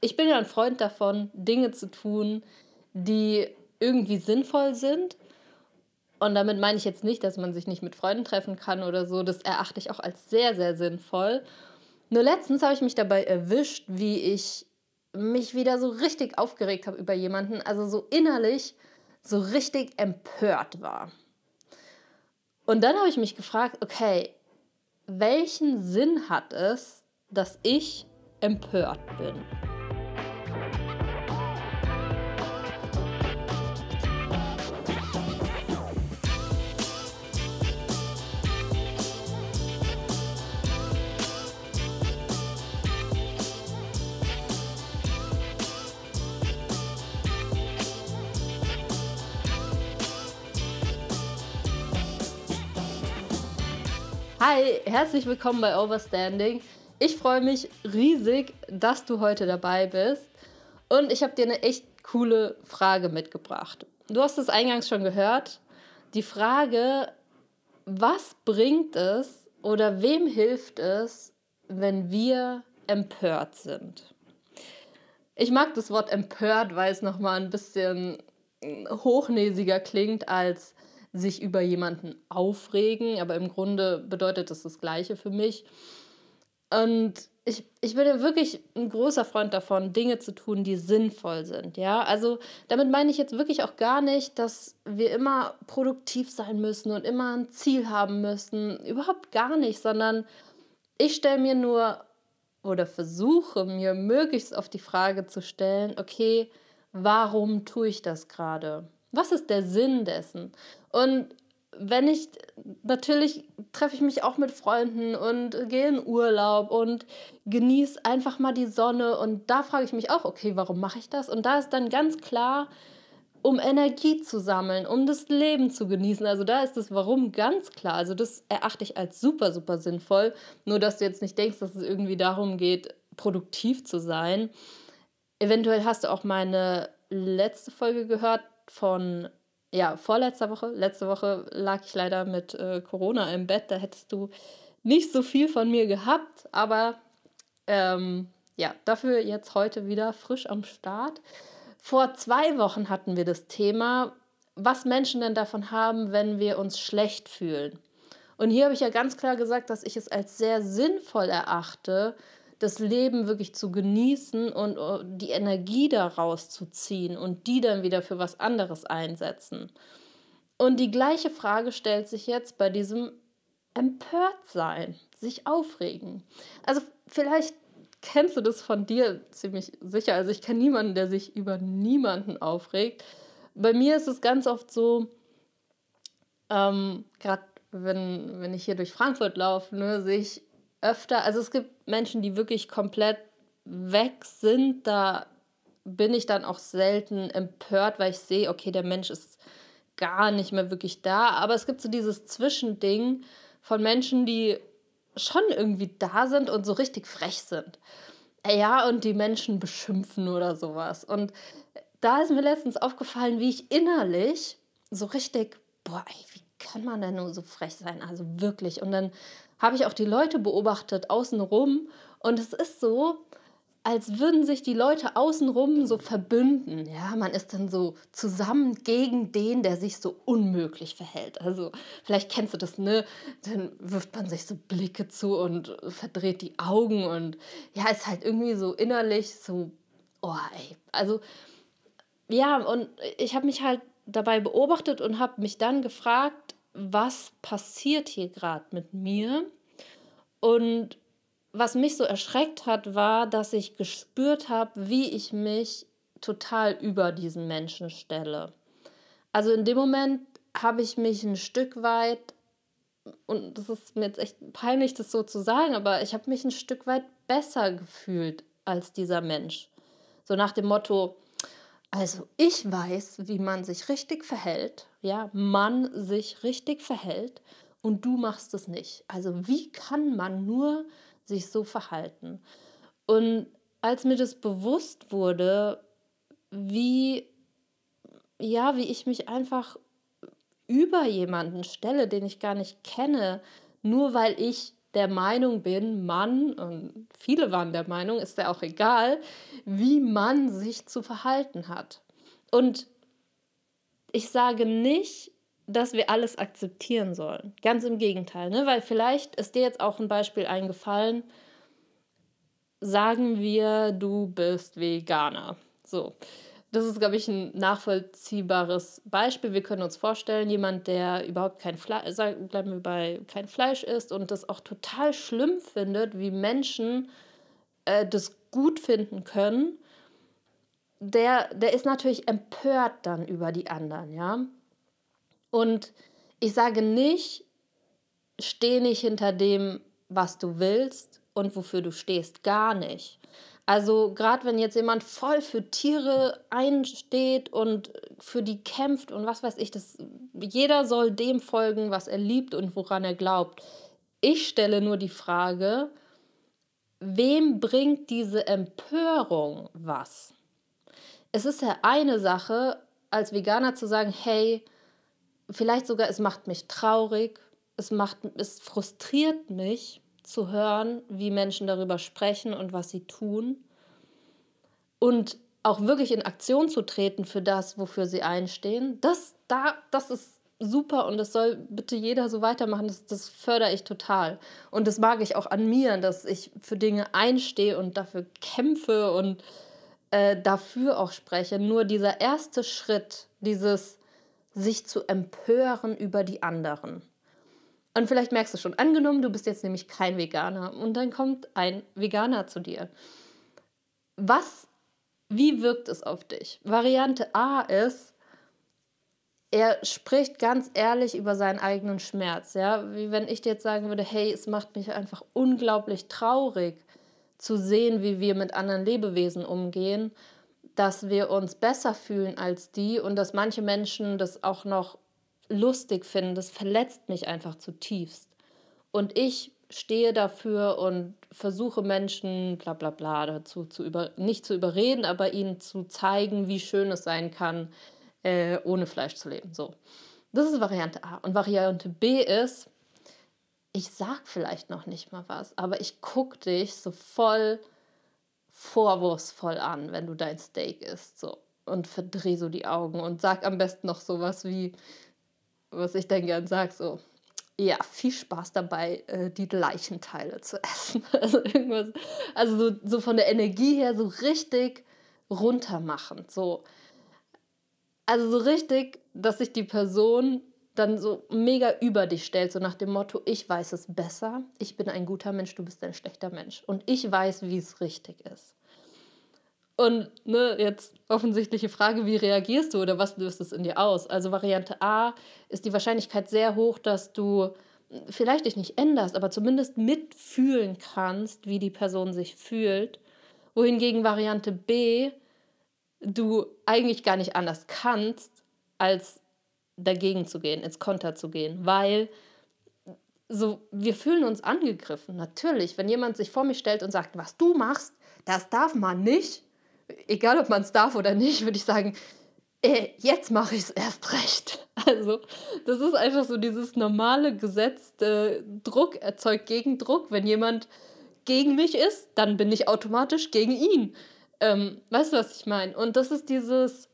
Ich bin ja ein Freund davon, Dinge zu tun, die irgendwie sinnvoll sind. Und damit meine ich jetzt nicht, dass man sich nicht mit Freunden treffen kann oder so. Das erachte ich auch als sehr, sehr sinnvoll. Nur letztens habe ich mich dabei erwischt, wie ich mich wieder so richtig aufgeregt habe über jemanden, also so innerlich so richtig empört war. Und dann habe ich mich gefragt, okay, welchen Sinn hat es, dass ich empört bin? Hi, herzlich willkommen bei Overstanding. Ich freue mich riesig, dass du heute dabei bist. Und ich habe dir eine echt coole Frage mitgebracht. Du hast es eingangs schon gehört. Die Frage, was bringt es oder wem hilft es, wenn wir empört sind? Ich mag das Wort empört, weil es nochmal ein bisschen hochnäsiger klingt als sich über jemanden aufregen, aber im Grunde bedeutet das das Gleiche für mich. Und ich, ich bin ja wirklich ein großer Freund davon, Dinge zu tun, die sinnvoll sind. Ja, also damit meine ich jetzt wirklich auch gar nicht, dass wir immer produktiv sein müssen und immer ein Ziel haben müssen. Überhaupt gar nicht, sondern ich stelle mir nur oder versuche mir möglichst auf die Frage zu stellen, okay, warum tue ich das gerade? Was ist der Sinn dessen? Und wenn ich, natürlich treffe ich mich auch mit Freunden und gehe in Urlaub und genieße einfach mal die Sonne. Und da frage ich mich auch, okay, warum mache ich das? Und da ist dann ganz klar, um Energie zu sammeln, um das Leben zu genießen. Also da ist das Warum ganz klar. Also das erachte ich als super, super sinnvoll. Nur, dass du jetzt nicht denkst, dass es irgendwie darum geht, produktiv zu sein. Eventuell hast du auch meine letzte Folge gehört von ja, vorletzter Woche. Letzte Woche lag ich leider mit äh, Corona im Bett. Da hättest du nicht so viel von mir gehabt, aber ähm, ja, dafür jetzt heute wieder frisch am Start. Vor zwei Wochen hatten wir das Thema, was Menschen denn davon haben, wenn wir uns schlecht fühlen. Und hier habe ich ja ganz klar gesagt, dass ich es als sehr sinnvoll erachte, das Leben wirklich zu genießen und uh, die Energie daraus zu ziehen und die dann wieder für was anderes einsetzen. Und die gleiche Frage stellt sich jetzt bei diesem Empörtsein, sich aufregen. Also vielleicht kennst du das von dir ziemlich sicher. Also ich kenne niemanden, der sich über niemanden aufregt. Bei mir ist es ganz oft so, ähm, gerade wenn, wenn ich hier durch Frankfurt laufe, ne, sehe ich öfter, also es gibt Menschen, die wirklich komplett weg sind, da bin ich dann auch selten empört, weil ich sehe, okay, der Mensch ist gar nicht mehr wirklich da. Aber es gibt so dieses Zwischending von Menschen, die schon irgendwie da sind und so richtig frech sind. Ja, und die Menschen beschimpfen oder sowas. Und da ist mir letztens aufgefallen, wie ich innerlich so richtig, boah, ey, wie kann man denn nur so frech sein? Also wirklich. Und dann habe ich auch die Leute beobachtet außenrum und es ist so, als würden sich die Leute außenrum so verbünden. Ja, man ist dann so zusammen gegen den, der sich so unmöglich verhält. Also, vielleicht kennst du das, ne? Dann wirft man sich so Blicke zu und verdreht die Augen und ja, ist halt irgendwie so innerlich so, oh, ey. Also, ja, und ich habe mich halt dabei beobachtet und habe mich dann gefragt, was passiert hier gerade mit mir? Und was mich so erschreckt hat, war, dass ich gespürt habe, wie ich mich total über diesen Menschen stelle. Also in dem Moment habe ich mich ein Stück weit, und das ist mir jetzt echt peinlich, das so zu sagen, aber ich habe mich ein Stück weit besser gefühlt als dieser Mensch. So nach dem Motto, also ich weiß, wie man sich richtig verhält, ja, man sich richtig verhält und du machst es nicht. Also wie kann man nur sich so verhalten? Und als mir das bewusst wurde, wie ja, wie ich mich einfach über jemanden stelle, den ich gar nicht kenne, nur weil ich der Meinung bin, Mann, und viele waren der Meinung, ist ja auch egal, wie man sich zu verhalten hat. Und ich sage nicht, dass wir alles akzeptieren sollen. Ganz im Gegenteil, ne? weil vielleicht ist dir jetzt auch ein Beispiel eingefallen. Sagen wir, du bist Veganer. So. Das ist, glaube ich, ein nachvollziehbares Beispiel. Wir können uns vorstellen, jemand, der überhaupt kein Fleisch, bleiben wir bei kein Fleisch isst und das auch total schlimm findet, wie Menschen äh, das gut finden können, der, der ist natürlich empört dann über die anderen, ja. Und ich sage nicht, steh nicht hinter dem, was du willst und wofür du stehst, gar nicht. Also gerade wenn jetzt jemand voll für Tiere einsteht und für die kämpft und was weiß ich, das, jeder soll dem folgen, was er liebt und woran er glaubt. Ich stelle nur die Frage, wem bringt diese Empörung was? Es ist ja eine Sache, als Veganer zu sagen, hey, vielleicht sogar es macht mich traurig, es macht es frustriert mich, zu hören, wie Menschen darüber sprechen und was sie tun. Und auch wirklich in Aktion zu treten für das, wofür sie einstehen, das, da, das ist super und das soll bitte jeder so weitermachen. Das, das fördere ich total. Und das mag ich auch an mir, dass ich für Dinge einstehe und dafür kämpfe und äh, dafür auch spreche. Nur dieser erste Schritt, dieses sich zu empören über die anderen, und vielleicht merkst du schon, angenommen, du bist jetzt nämlich kein Veganer und dann kommt ein Veganer zu dir. Was, wie wirkt es auf dich? Variante A ist, er spricht ganz ehrlich über seinen eigenen Schmerz. Ja? Wie wenn ich dir jetzt sagen würde, hey, es macht mich einfach unglaublich traurig zu sehen, wie wir mit anderen Lebewesen umgehen, dass wir uns besser fühlen als die und dass manche Menschen das auch noch lustig finden, das verletzt mich einfach zutiefst. Und ich stehe dafür und versuche Menschen, bla bla bla, dazu zu über, nicht zu überreden, aber ihnen zu zeigen, wie schön es sein kann, äh, ohne Fleisch zu leben. So. Das ist Variante A. Und Variante B ist, ich sag vielleicht noch nicht mal was, aber ich gucke dich so voll vorwurfsvoll an, wenn du dein Steak isst. So. Und verdreh so die Augen und sag am besten noch sowas wie, was ich dann gern sage, so, ja, viel Spaß dabei, äh, die Leichenteile zu essen. Also irgendwas, also so, so von der Energie her so richtig runtermachend. So. Also so richtig, dass sich die Person dann so mega über dich stellt, so nach dem Motto, ich weiß es besser, ich bin ein guter Mensch, du bist ein schlechter Mensch. Und ich weiß, wie es richtig ist. Und ne, jetzt offensichtliche Frage, wie reagierst du oder was löst es in dir aus? Also Variante A ist die Wahrscheinlichkeit sehr hoch, dass du vielleicht dich nicht änderst, aber zumindest mitfühlen kannst, wie die Person sich fühlt. Wohingegen Variante B du eigentlich gar nicht anders kannst, als dagegen zu gehen, ins Konter zu gehen, weil so wir fühlen uns angegriffen. Natürlich, wenn jemand sich vor mich stellt und sagt, was du machst, das darf man nicht, egal ob man es darf oder nicht, würde ich sagen, äh, jetzt mache ich es erst recht. Also, das ist einfach so dieses normale Gesetz, äh, Druck erzeugt Gegendruck. Wenn jemand gegen mich ist, dann bin ich automatisch gegen ihn. Ähm, weißt du, was ich meine? Und das ist dieses,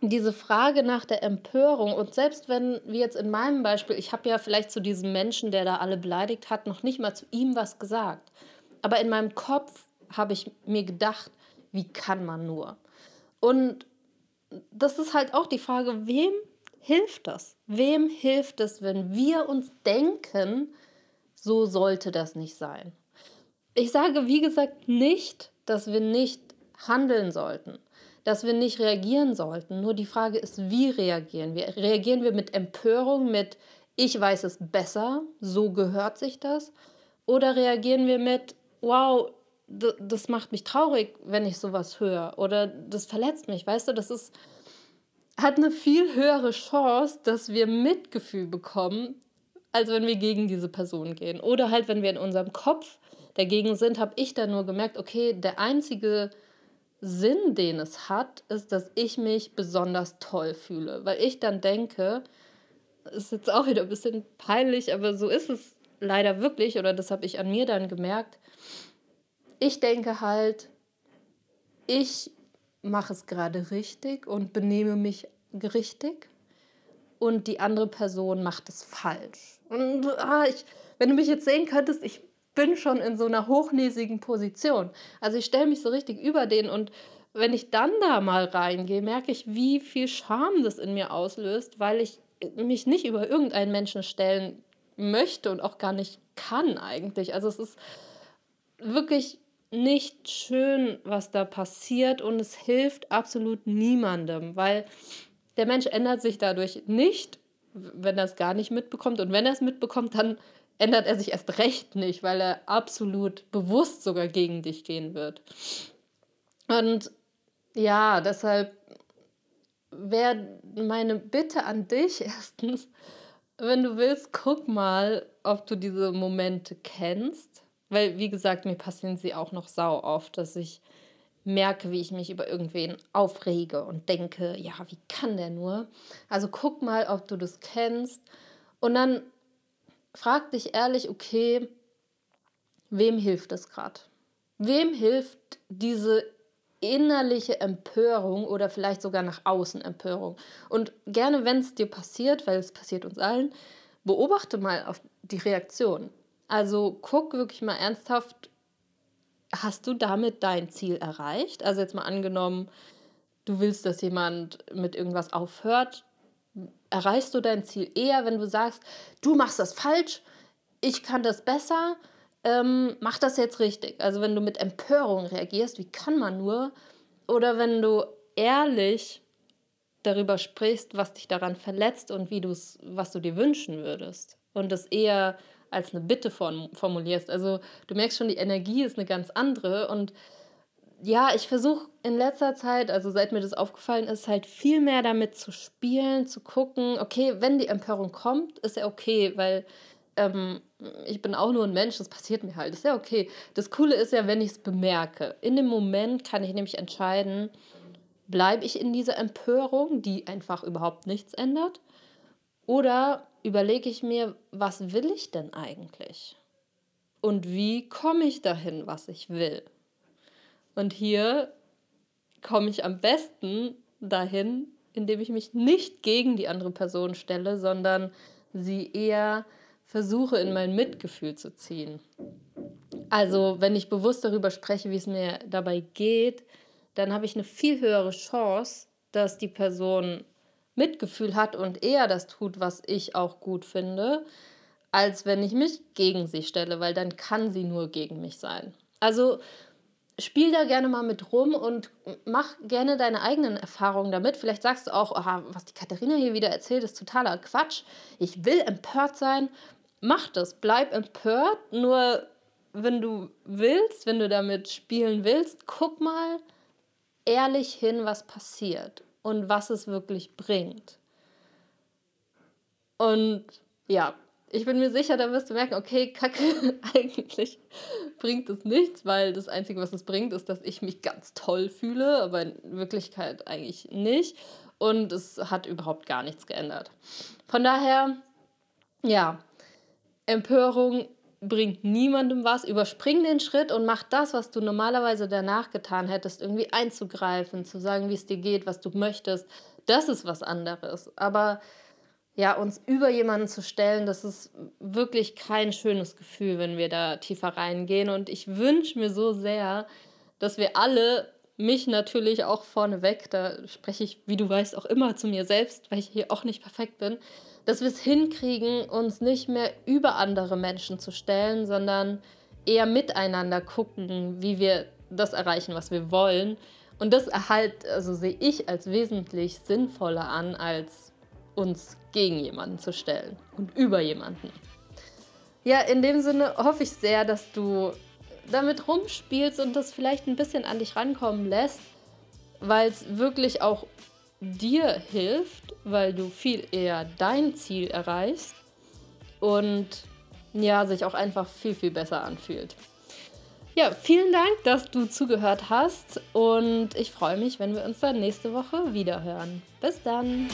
diese Frage nach der Empörung. Und selbst wenn, wie jetzt in meinem Beispiel, ich habe ja vielleicht zu diesem Menschen, der da alle beleidigt hat, noch nicht mal zu ihm was gesagt. Aber in meinem Kopf habe ich mir gedacht, wie kann man nur? Und das ist halt auch die Frage, wem hilft das? Wem hilft es, wenn wir uns denken, so sollte das nicht sein? Ich sage, wie gesagt, nicht, dass wir nicht handeln sollten, dass wir nicht reagieren sollten. Nur die Frage ist, wie reagieren wir? Reagieren wir mit Empörung, mit ich weiß es besser, so gehört sich das? Oder reagieren wir mit, wow, das macht mich traurig, wenn ich sowas höre. Oder das verletzt mich, weißt du, das ist, hat eine viel höhere Chance, dass wir Mitgefühl bekommen, als wenn wir gegen diese Person gehen. Oder halt, wenn wir in unserem Kopf dagegen sind, habe ich dann nur gemerkt, okay, der einzige Sinn, den es hat, ist, dass ich mich besonders toll fühle. Weil ich dann denke, ist jetzt auch wieder ein bisschen peinlich, aber so ist es leider wirklich, oder das habe ich an mir dann gemerkt, ich denke halt, ich mache es gerade richtig und benehme mich richtig und die andere Person macht es falsch. Und ah, ich, wenn du mich jetzt sehen könntest, ich bin schon in so einer hochnäsigen Position. Also ich stelle mich so richtig über den und wenn ich dann da mal reingehe, merke ich, wie viel Scham das in mir auslöst, weil ich mich nicht über irgendeinen Menschen stellen möchte und auch gar nicht kann eigentlich. Also es ist wirklich nicht schön, was da passiert und es hilft absolut niemandem, weil der Mensch ändert sich dadurch nicht, wenn er es gar nicht mitbekommt. Und wenn er es mitbekommt, dann ändert er sich erst recht nicht, weil er absolut bewusst sogar gegen dich gehen wird. Und ja, deshalb wäre meine Bitte an dich erstens, wenn du willst, guck mal, ob du diese Momente kennst. Weil, wie gesagt, mir passieren sie auch noch sau oft, dass ich merke, wie ich mich über irgendwen aufrege und denke, ja, wie kann der nur? Also guck mal, ob du das kennst. Und dann frag dich ehrlich, okay, wem hilft das gerade? Wem hilft diese innerliche Empörung oder vielleicht sogar nach außen Empörung? Und gerne, wenn es dir passiert, weil es passiert uns allen, beobachte mal auf die Reaktion. Also guck wirklich mal ernsthaft, hast du damit dein Ziel erreicht? Also jetzt mal angenommen, du willst, dass jemand mit irgendwas aufhört. Erreichst du dein Ziel eher, wenn du sagst, du machst das falsch, ich kann das besser, ähm, mach das jetzt richtig. Also wenn du mit Empörung reagierst, wie kann man nur? Oder wenn du ehrlich darüber sprichst, was dich daran verletzt und wie du's, was du dir wünschen würdest. Und das eher als eine Bitte formulierst. Also du merkst schon, die Energie ist eine ganz andere. Und ja, ich versuche in letzter Zeit, also seit mir das aufgefallen ist, halt viel mehr damit zu spielen, zu gucken, okay, wenn die Empörung kommt, ist ja okay, weil ähm, ich bin auch nur ein Mensch, das passiert mir halt, ist ja okay. Das Coole ist ja, wenn ich es bemerke. In dem Moment kann ich nämlich entscheiden, bleibe ich in dieser Empörung, die einfach überhaupt nichts ändert, oder überlege ich mir, was will ich denn eigentlich? Und wie komme ich dahin, was ich will? Und hier komme ich am besten dahin, indem ich mich nicht gegen die andere Person stelle, sondern sie eher versuche in mein Mitgefühl zu ziehen. Also wenn ich bewusst darüber spreche, wie es mir dabei geht, dann habe ich eine viel höhere Chance, dass die Person Mitgefühl hat und eher das tut, was ich auch gut finde, als wenn ich mich gegen sie stelle, weil dann kann sie nur gegen mich sein. Also spiel da gerne mal mit rum und mach gerne deine eigenen Erfahrungen damit. Vielleicht sagst du auch, aha, was die Katharina hier wieder erzählt, ist totaler Quatsch. Ich will empört sein. Mach das, bleib empört. Nur wenn du willst, wenn du damit spielen willst, guck mal ehrlich hin, was passiert und was es wirklich bringt. Und ja, ich bin mir sicher, da wirst du merken, okay, Kacke, eigentlich bringt es nichts, weil das Einzige, was es bringt, ist, dass ich mich ganz toll fühle, aber in Wirklichkeit eigentlich nicht. Und es hat überhaupt gar nichts geändert. Von daher, ja, Empörung bringt niemandem was. Überspring den Schritt und mach das, was du normalerweise danach getan hättest, irgendwie einzugreifen, zu sagen, wie es dir geht, was du möchtest. Das ist was anderes. Aber ja, uns über jemanden zu stellen, das ist wirklich kein schönes Gefühl, wenn wir da tiefer reingehen. Und ich wünsche mir so sehr, dass wir alle, mich natürlich auch vorneweg, da spreche ich, wie du weißt, auch immer zu mir selbst, weil ich hier auch nicht perfekt bin, dass wir es hinkriegen, uns nicht mehr über andere Menschen zu stellen, sondern eher miteinander gucken, wie wir das erreichen, was wir wollen. Und das halt, also sehe ich als wesentlich sinnvoller an, als uns gegen jemanden zu stellen und über jemanden. Ja, in dem Sinne hoffe ich sehr, dass du damit rumspielst und das vielleicht ein bisschen an dich rankommen lässt, weil es wirklich auch dir hilft, weil du viel eher dein Ziel erreichst und ja, sich auch einfach viel, viel besser anfühlt. Ja, vielen Dank, dass du zugehört hast und ich freue mich, wenn wir uns dann nächste Woche wieder hören. Bis dann!